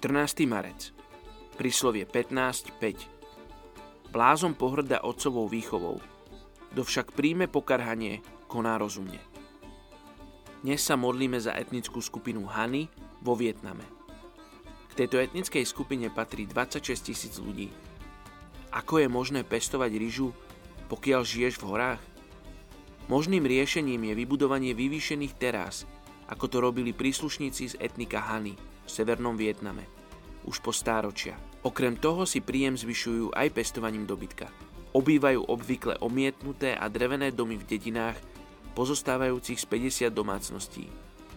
14. marec. Príslovie 15.5. Blázon pohrda otcovou výchovou. Kto však príjme pokarhanie, koná rozumne. Dnes sa modlíme za etnickú skupinu Hany vo Vietname. K tejto etnickej skupine patrí 26 tisíc ľudí. Ako je možné pestovať rýžu, pokiaľ žiješ v horách? Možným riešením je vybudovanie vyvýšených terás, ako to robili príslušníci z etnika Hany – v severnom Vietname, už po stáročia. Okrem toho si príjem zvyšujú aj pestovaním dobytka. Obývajú obvykle omietnuté a drevené domy v dedinách, pozostávajúcich z 50 domácností.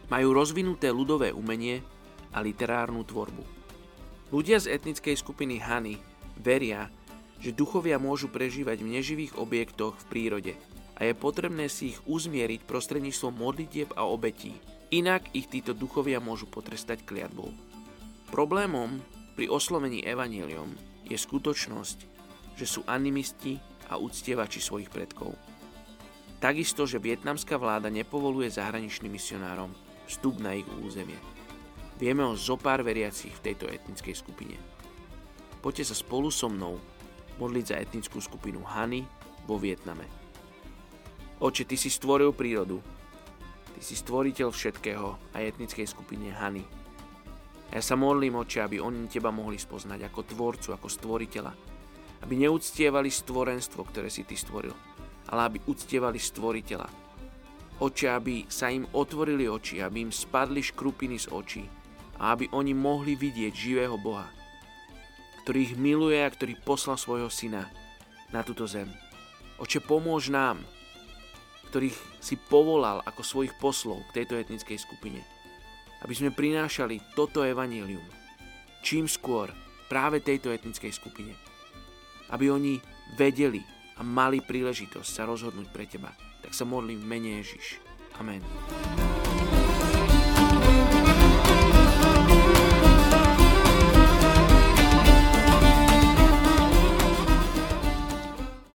Majú rozvinuté ľudové umenie a literárnu tvorbu. Ľudia z etnickej skupiny Hany veria, že duchovia môžu prežívať v neživých objektoch v prírode a je potrebné si ich uzmieriť prostredníctvom modlitieb a obetí, Inak ich títo duchovia môžu potrestať kliatbou. Problémom pri oslovení evaníliom je skutočnosť, že sú animisti a uctievači svojich predkov. Takisto, že vietnamská vláda nepovoluje zahraničným misionárom vstup na ich územie. Vieme o zopár veriacich v tejto etnickej skupine. Poďte sa spolu so mnou modliť za etnickú skupinu Hany vo Vietname. Oče, Ty si stvoril prírodu si stvoriteľ všetkého a etnickej skupine Hany. Ja sa modlím, oče, aby oni teba mohli spoznať ako tvorcu, ako stvoriteľa. Aby neúctievali stvorenstvo, ktoré si ty stvoril, ale aby uctievali stvoriteľa. Oče, aby sa im otvorili oči, aby im spadli škrupiny z očí a aby oni mohli vidieť živého Boha, ktorý ich miluje a ktorý poslal svojho syna na túto zem. Oče, pomôž nám, ktorých si povolal ako svojich poslov k tejto etnickej skupine. Aby sme prinášali toto evanílium čím skôr práve tejto etnickej skupine. Aby oni vedeli a mali príležitosť sa rozhodnúť pre teba. Tak sa modlím v mene Ježiš. Amen.